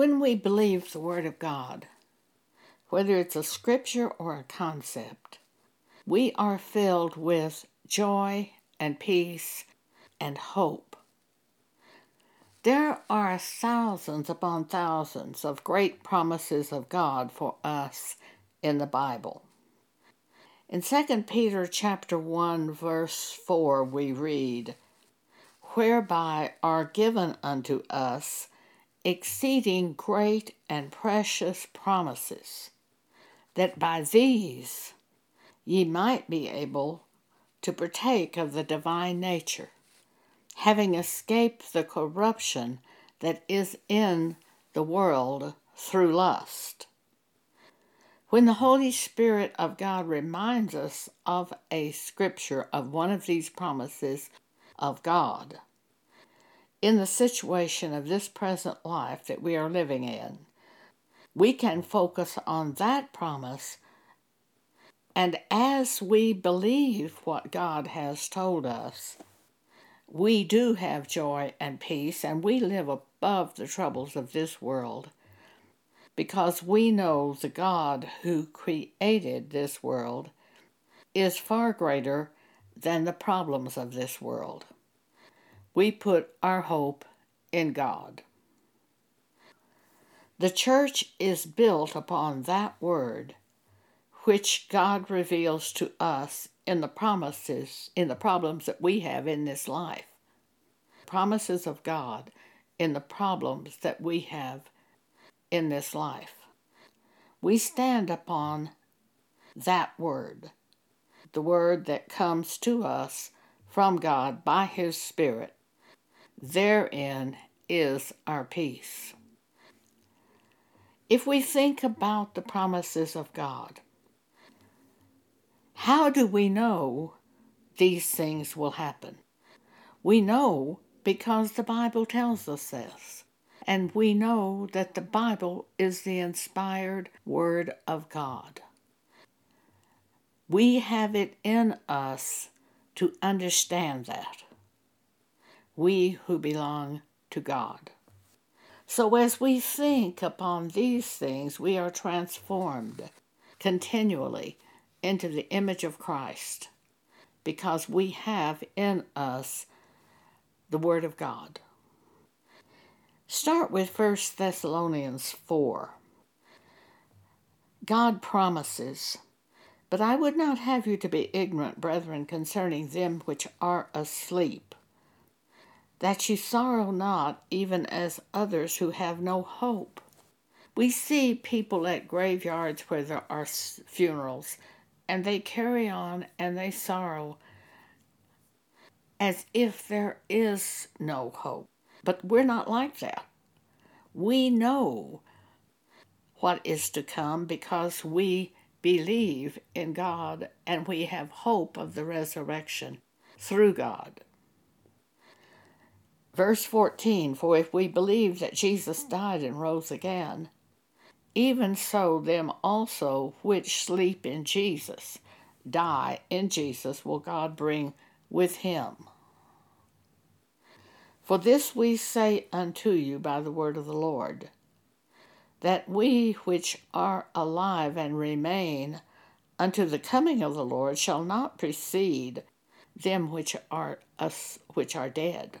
When we believe the Word of God, whether it's a scripture or a concept, we are filled with joy and peace and hope. There are thousands upon thousands of great promises of God for us in the Bible. In 2 Peter chapter 1 verse 4 we read, whereby are given unto us exceeding great and precious promises, that by these ye might be able to partake of the divine nature, having escaped the corruption that is in the world through lust. When the Holy Spirit of God reminds us of a scripture of one of these promises of God, in the situation of this present life that we are living in, we can focus on that promise. And as we believe what God has told us, we do have joy and peace, and we live above the troubles of this world because we know the God who created this world is far greater than the problems of this world we put our hope in God. The church is built upon that word which God reveals to us in the promises, in the problems that we have in this life. Promises of God in the problems that we have in this life. We stand upon that word, the word that comes to us from God by His Spirit Therein is our peace. If we think about the promises of God, how do we know these things will happen? We know because the Bible tells us this. And we know that the Bible is the inspired Word of God. We have it in us to understand that we who belong to God. So, as we think upon these things, we are transformed continually into the image of Christ because we have in us the Word of God. Start with 1 Thessalonians 4. God promises, But I would not have you to be ignorant, brethren, concerning them which are asleep that you sorrow not, even as others who have no hope. We see people at graveyards where there are funerals, and they carry on and they sorrow as if there is no hope. But we're not like that. We know what is to come because we believe in God and we have hope of the resurrection through God. Verse 14 For if we believe that Jesus died and rose again, even so them also which sleep in Jesus, die in Jesus, will God bring with him. For this we say unto you by the word of the Lord, that we which are alive and remain unto the coming of the Lord shall not precede them which are us which are dead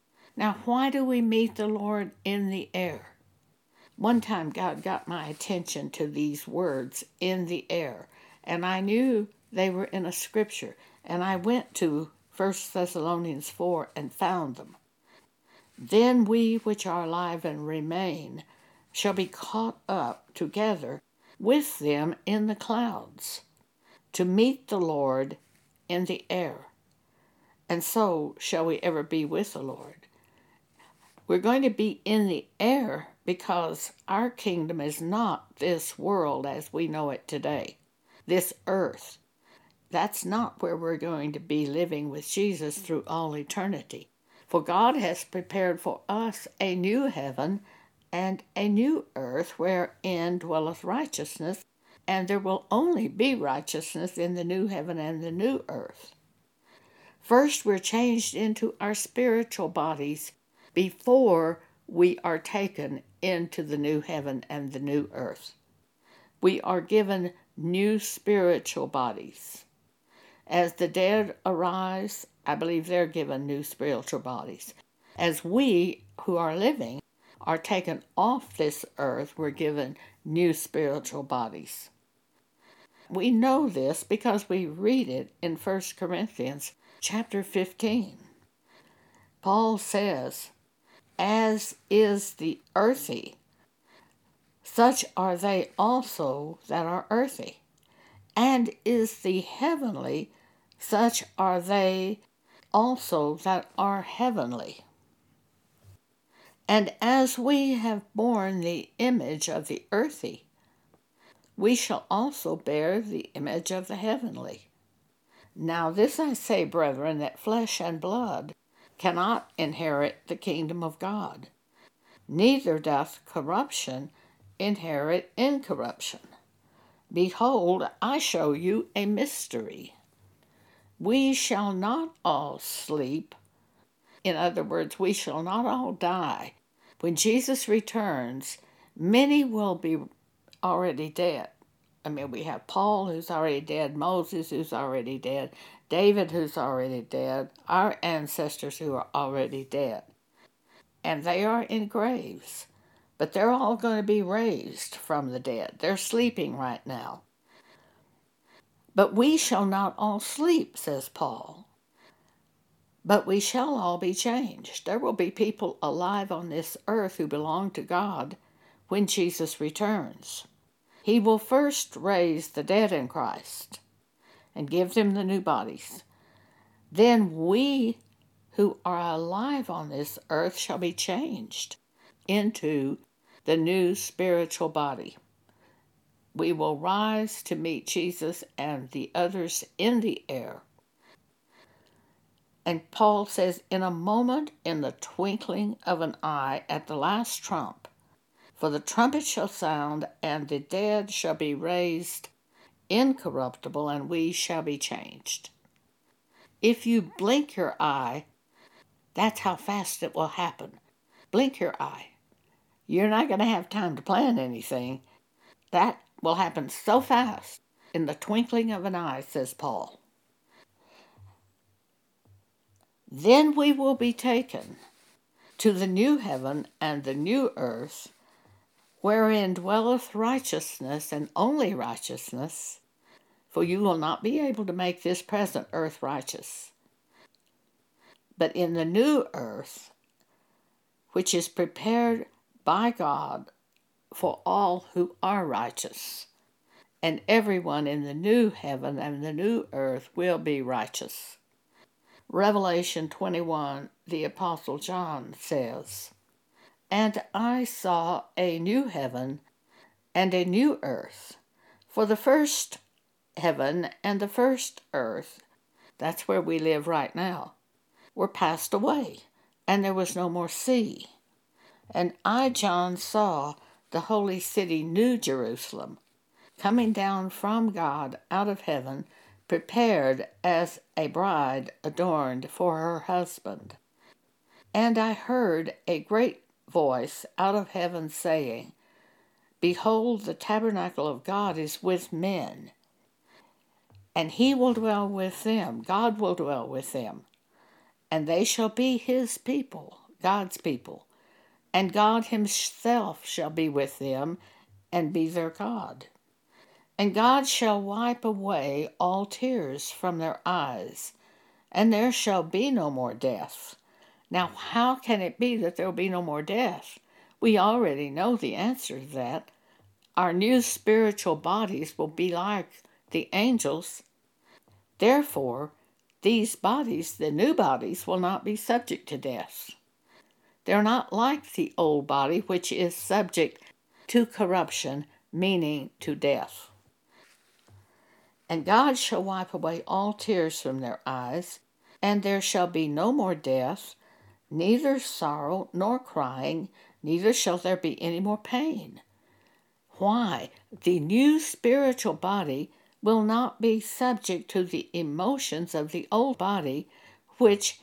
Now, why do we meet the Lord in the air? One time, God got my attention to these words, in the air, and I knew they were in a scripture, and I went to 1 Thessalonians 4 and found them. Then we which are alive and remain shall be caught up together with them in the clouds to meet the Lord in the air. And so shall we ever be with the Lord. We're going to be in the air because our kingdom is not this world as we know it today, this earth. That's not where we're going to be living with Jesus through all eternity. For God has prepared for us a new heaven and a new earth wherein dwelleth righteousness, and there will only be righteousness in the new heaven and the new earth. First, we're changed into our spiritual bodies before we are taken into the new heaven and the new earth. We are given new spiritual bodies. As the dead arise, I believe they're given new spiritual bodies. As we who are living are taken off this earth, we're given new spiritual bodies. We know this because we read it in 1 Corinthians chapter 15. Paul says, As is the earthy, such are they also that are earthy. And is the heavenly, such are they also that are heavenly. And as we have borne the image of the earthy, we shall also bear the image of the heavenly. Now, this I say, brethren, that flesh and blood cannot inherit the kingdom of God, neither doth corruption inherit incorruption. Behold, I show you a mystery. We shall not all sleep. In other words, we shall not all die. When Jesus returns, many will be already dead. I mean, we have Paul who's already dead, Moses who's already dead, David who's already dead, our ancestors who are already dead. And they are in graves, but they're all going to be raised from the dead. They're sleeping right now. But we shall not all sleep, says Paul. But we shall all be changed. There will be people alive on this earth who belong to God when Jesus returns. He will first raise the dead in Christ and give them the new bodies. Then we who are alive on this earth shall be changed into the new spiritual body. We will rise to meet Jesus and the others in the air. And Paul says, in a moment, in the twinkling of an eye, at the last trump, for the trumpet shall sound, and the dead shall be raised incorruptible, and we shall be changed. If you blink your eye, that's how fast it will happen. Blink your eye. You're not going to have time to plan anything. That will happen so fast in the twinkling of an eye, says Paul. Then we will be taken to the new heaven and the new earth wherein dwelleth righteousness and only righteousness, for you will not be able to make this present earth righteous. But in the new earth, which is prepared by God for all who are righteous, and everyone in the new heaven and the new earth will be righteous. Revelation 21, the Apostle John says, and I saw a new heaven and a new earth. For the first heaven and the first earth, that's where we live right now, were passed away, and there was no more sea. And I, John, saw the holy city, New Jerusalem, coming down from God out of heaven, prepared as a bride adorned for her husband. And I heard a great voice out of heaven saying, Behold, the tabernacle of God is with men, and he will dwell with them. God will dwell with them, and they shall be his people, God's people, and God himself shall be with them and be their God. And God shall wipe away all tears from their eyes, and there shall be no more death now, how can it be that there will be no more death? We already know the answer to that. Our new spiritual bodies will be like the angels. Therefore, these bodies, the new bodies, will not be subject to death. They're not like the old body, which is subject to corruption, meaning to death. And God shall wipe away all tears from their eyes, and there shall be no more death, neither sorrow nor crying, neither shall there be any more pain. Why? The new spiritual body will not be subject to the emotions of the old body, which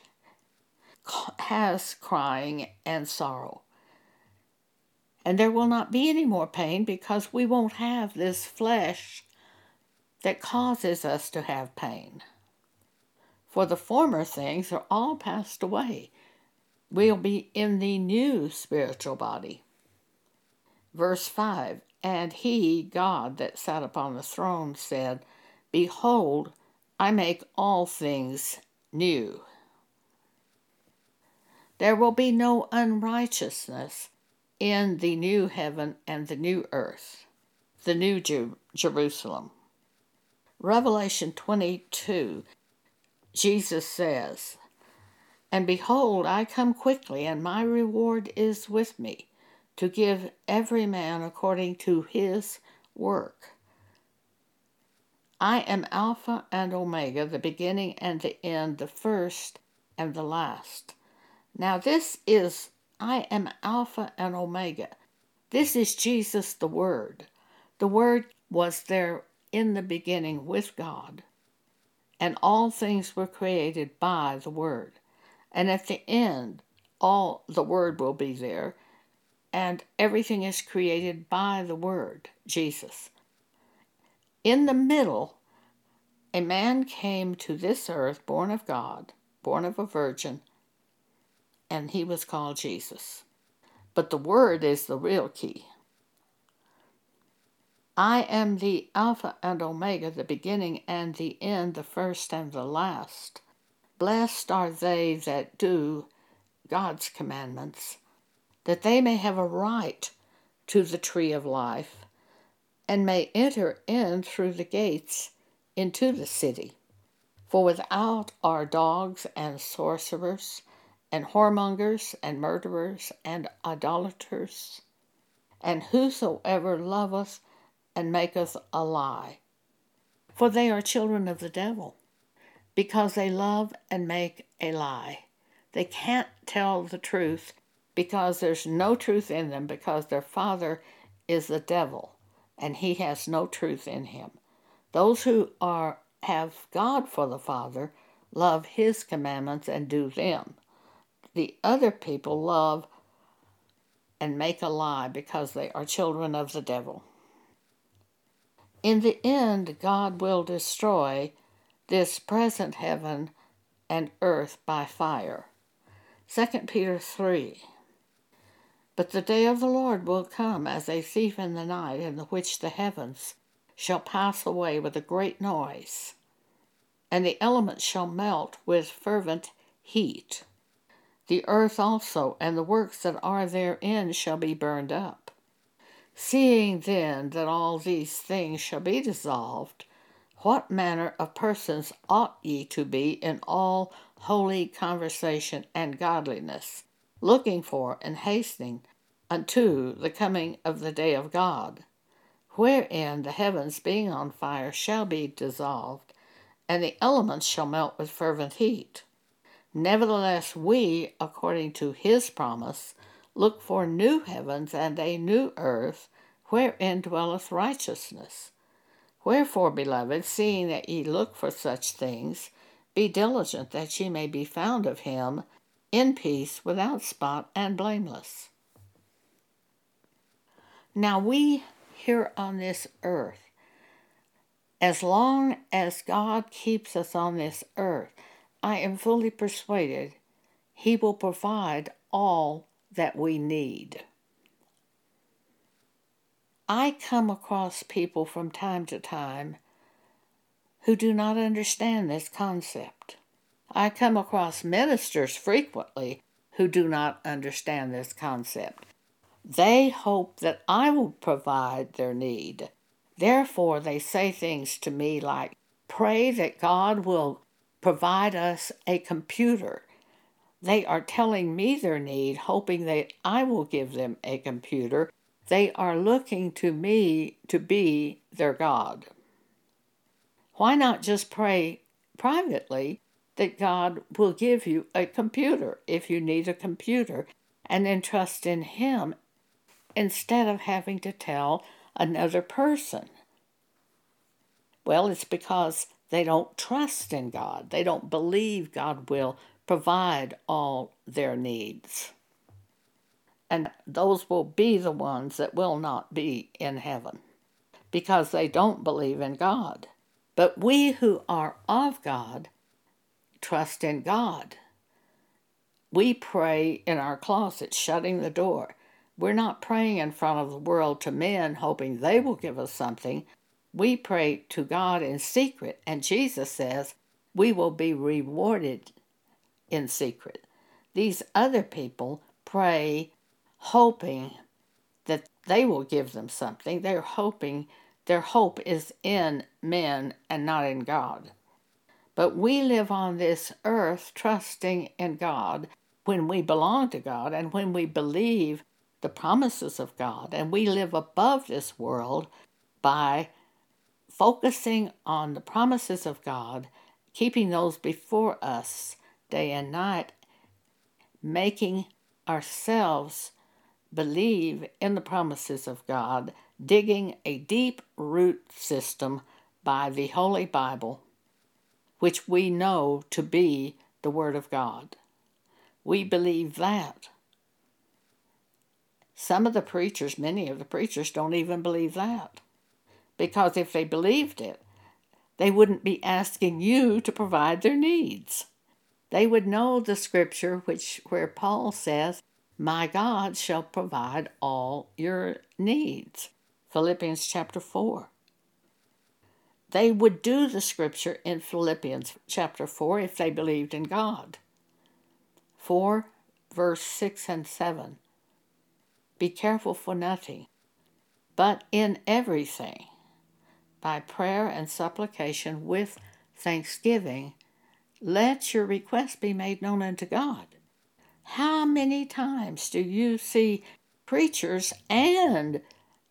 has crying and sorrow. And there will not be any more pain because we won't have this flesh that causes us to have pain. For the former things are all passed away. We'll be in the new spiritual body. Verse 5 And he, God, that sat upon the throne, said, Behold, I make all things new. There will be no unrighteousness in the new heaven and the new earth, the new Jer- Jerusalem. Revelation 22, Jesus says, And behold, I come quickly, and my reward is with me, to give every man according to his work. I am Alpha and Omega, the beginning and the end, the first and the last. Now, this is I am Alpha and Omega. This is Jesus the Word. The Word was there in the beginning with God, and all things were created by the Word. And at the end, all the Word will be there, and everything is created by the Word, Jesus. In the middle, a man came to this earth born of God, born of a virgin, and he was called Jesus. But the Word is the real key. I am the Alpha and Omega, the beginning and the end, the first and the last. Blessed are they that do God's commandments, that they may have a right to the tree of life, and may enter in through the gates into the city. For without are dogs and sorcerers, and whoremongers, and murderers, and idolaters, and whosoever loveth and maketh a lie. For they are children of the devil, because they love and make a lie. They can't tell the truth because there's no truth in them, because their father is the devil, and he has no truth in him. Those who are have God for the Father love his commandments and do them. The other people love and make a lie because they are children of the devil. In the end, God will destroy this present heaven and earth by fire. 2 Peter 3. But the day of the Lord will come as a thief in the night, in the which the heavens shall pass away with a great noise, and the elements shall melt with fervent heat. The earth also and the works that are therein shall be burned up. Seeing then that all these things shall be dissolved, what manner of persons ought ye to be in all holy conversation and godliness, looking for and hastening unto the coming of the day of God, wherein the heavens being on fire shall be dissolved, and the elements shall melt with fervent heat? Nevertheless, we, according to his promise, Look for new heavens and a new earth, wherein dwelleth righteousness. Wherefore, beloved, seeing that ye look for such things, be diligent that ye may be found of him in peace, without spot, and blameless. Now, we here on this earth, as long as God keeps us on this earth, I am fully persuaded He will provide all that we need. I come across people from time to time who do not understand this concept. I come across ministers frequently who do not understand this concept. They hope that I will provide their need. Therefore, they say things to me like, Pray that God will provide us a computer they are telling me their need, hoping that I will give them a computer. They are looking to me to be their God. Why not just pray privately that God will give you a computer if you need a computer and then trust in Him instead of having to tell another person? Well, it's because they don't trust in God. They don't believe God will provide all their needs. And those will be the ones that will not be in heaven because they don't believe in God. But we who are of God trust in God. We pray in our closet, shutting the door. We're not praying in front of the world to men, hoping they will give us something. We pray to God in secret, and Jesus says we will be rewarded in secret. These other people pray hoping that they will give them something. They're hoping, their hope is in men and not in God. But we live on this earth trusting in God when we belong to God and when we believe the promises of God. And we live above this world by focusing on the promises of God, keeping those before us day and night, making ourselves believe in the promises of God, digging a deep root system by the Holy Bible, which we know to be the Word of God. We believe that. Some of the preachers, many of the preachers, don't even believe that. Because if they believed it, they wouldn't be asking you to provide their needs. They would know the scripture which where Paul says, "My God shall provide all your needs." Philippians chapter 4. They would do the scripture in Philippians chapter 4 if they believed in God. 4 verse 6 and 7. Be careful for nothing, but in everything, by prayer and supplication with thanksgiving, let your request be made known unto God. How many times do you see preachers and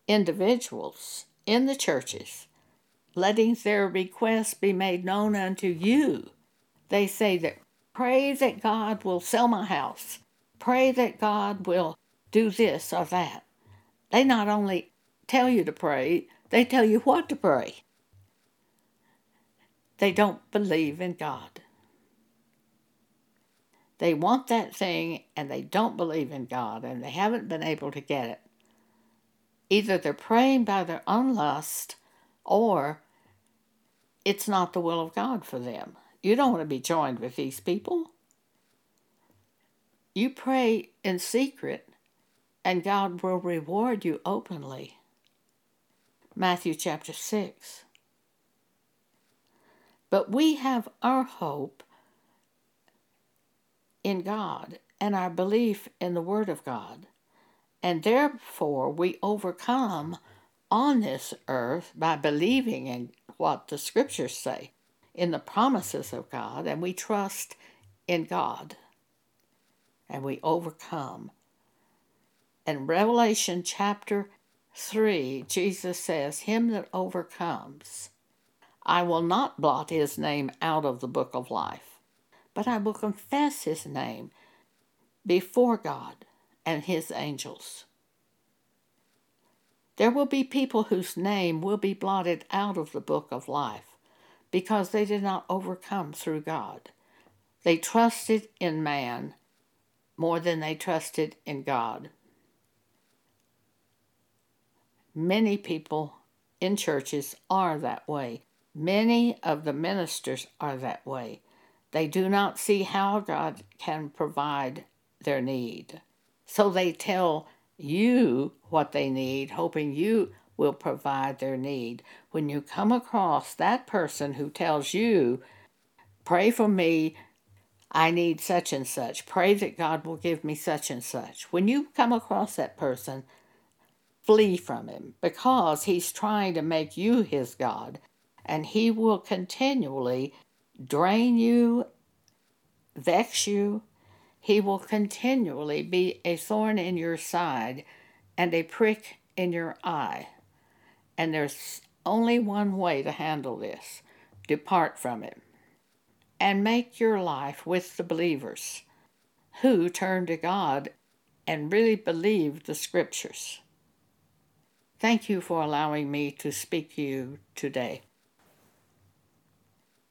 individuals in the churches letting their requests be made known unto you? They say that pray that God will sell my house, pray that God will do this or that. They not only tell you to pray, they tell you what to pray. They don't believe in God. They want that thing and they don't believe in God and they haven't been able to get it. Either they're praying by their own lust or it's not the will of God for them. You don't want to be joined with these people. You pray in secret and God will reward you openly. Matthew chapter 6. But we have our hope in God and our belief in the Word of God. And therefore, we overcome on this earth by believing in what the Scriptures say, in the promises of God, and we trust in God. And we overcome. In Revelation chapter 3, Jesus says, Him that overcomes, I will not blot his name out of the book of life but I will confess his name before God and his angels. There will be people whose name will be blotted out of the book of life because they did not overcome through God. They trusted in man more than they trusted in God. Many people in churches are that way. Many of the ministers are that way. They do not see how God can provide their need. So they tell you what they need, hoping you will provide their need. When you come across that person who tells you, Pray for me, I need such and such, pray that God will give me such and such. When you come across that person, flee from him because he's trying to make you his God and he will continually drain you, vex you, he will continually be a thorn in your side and a prick in your eye. And there's only one way to handle this depart from it. And make your life with the believers who turn to God and really believe the scriptures. Thank you for allowing me to speak to you today.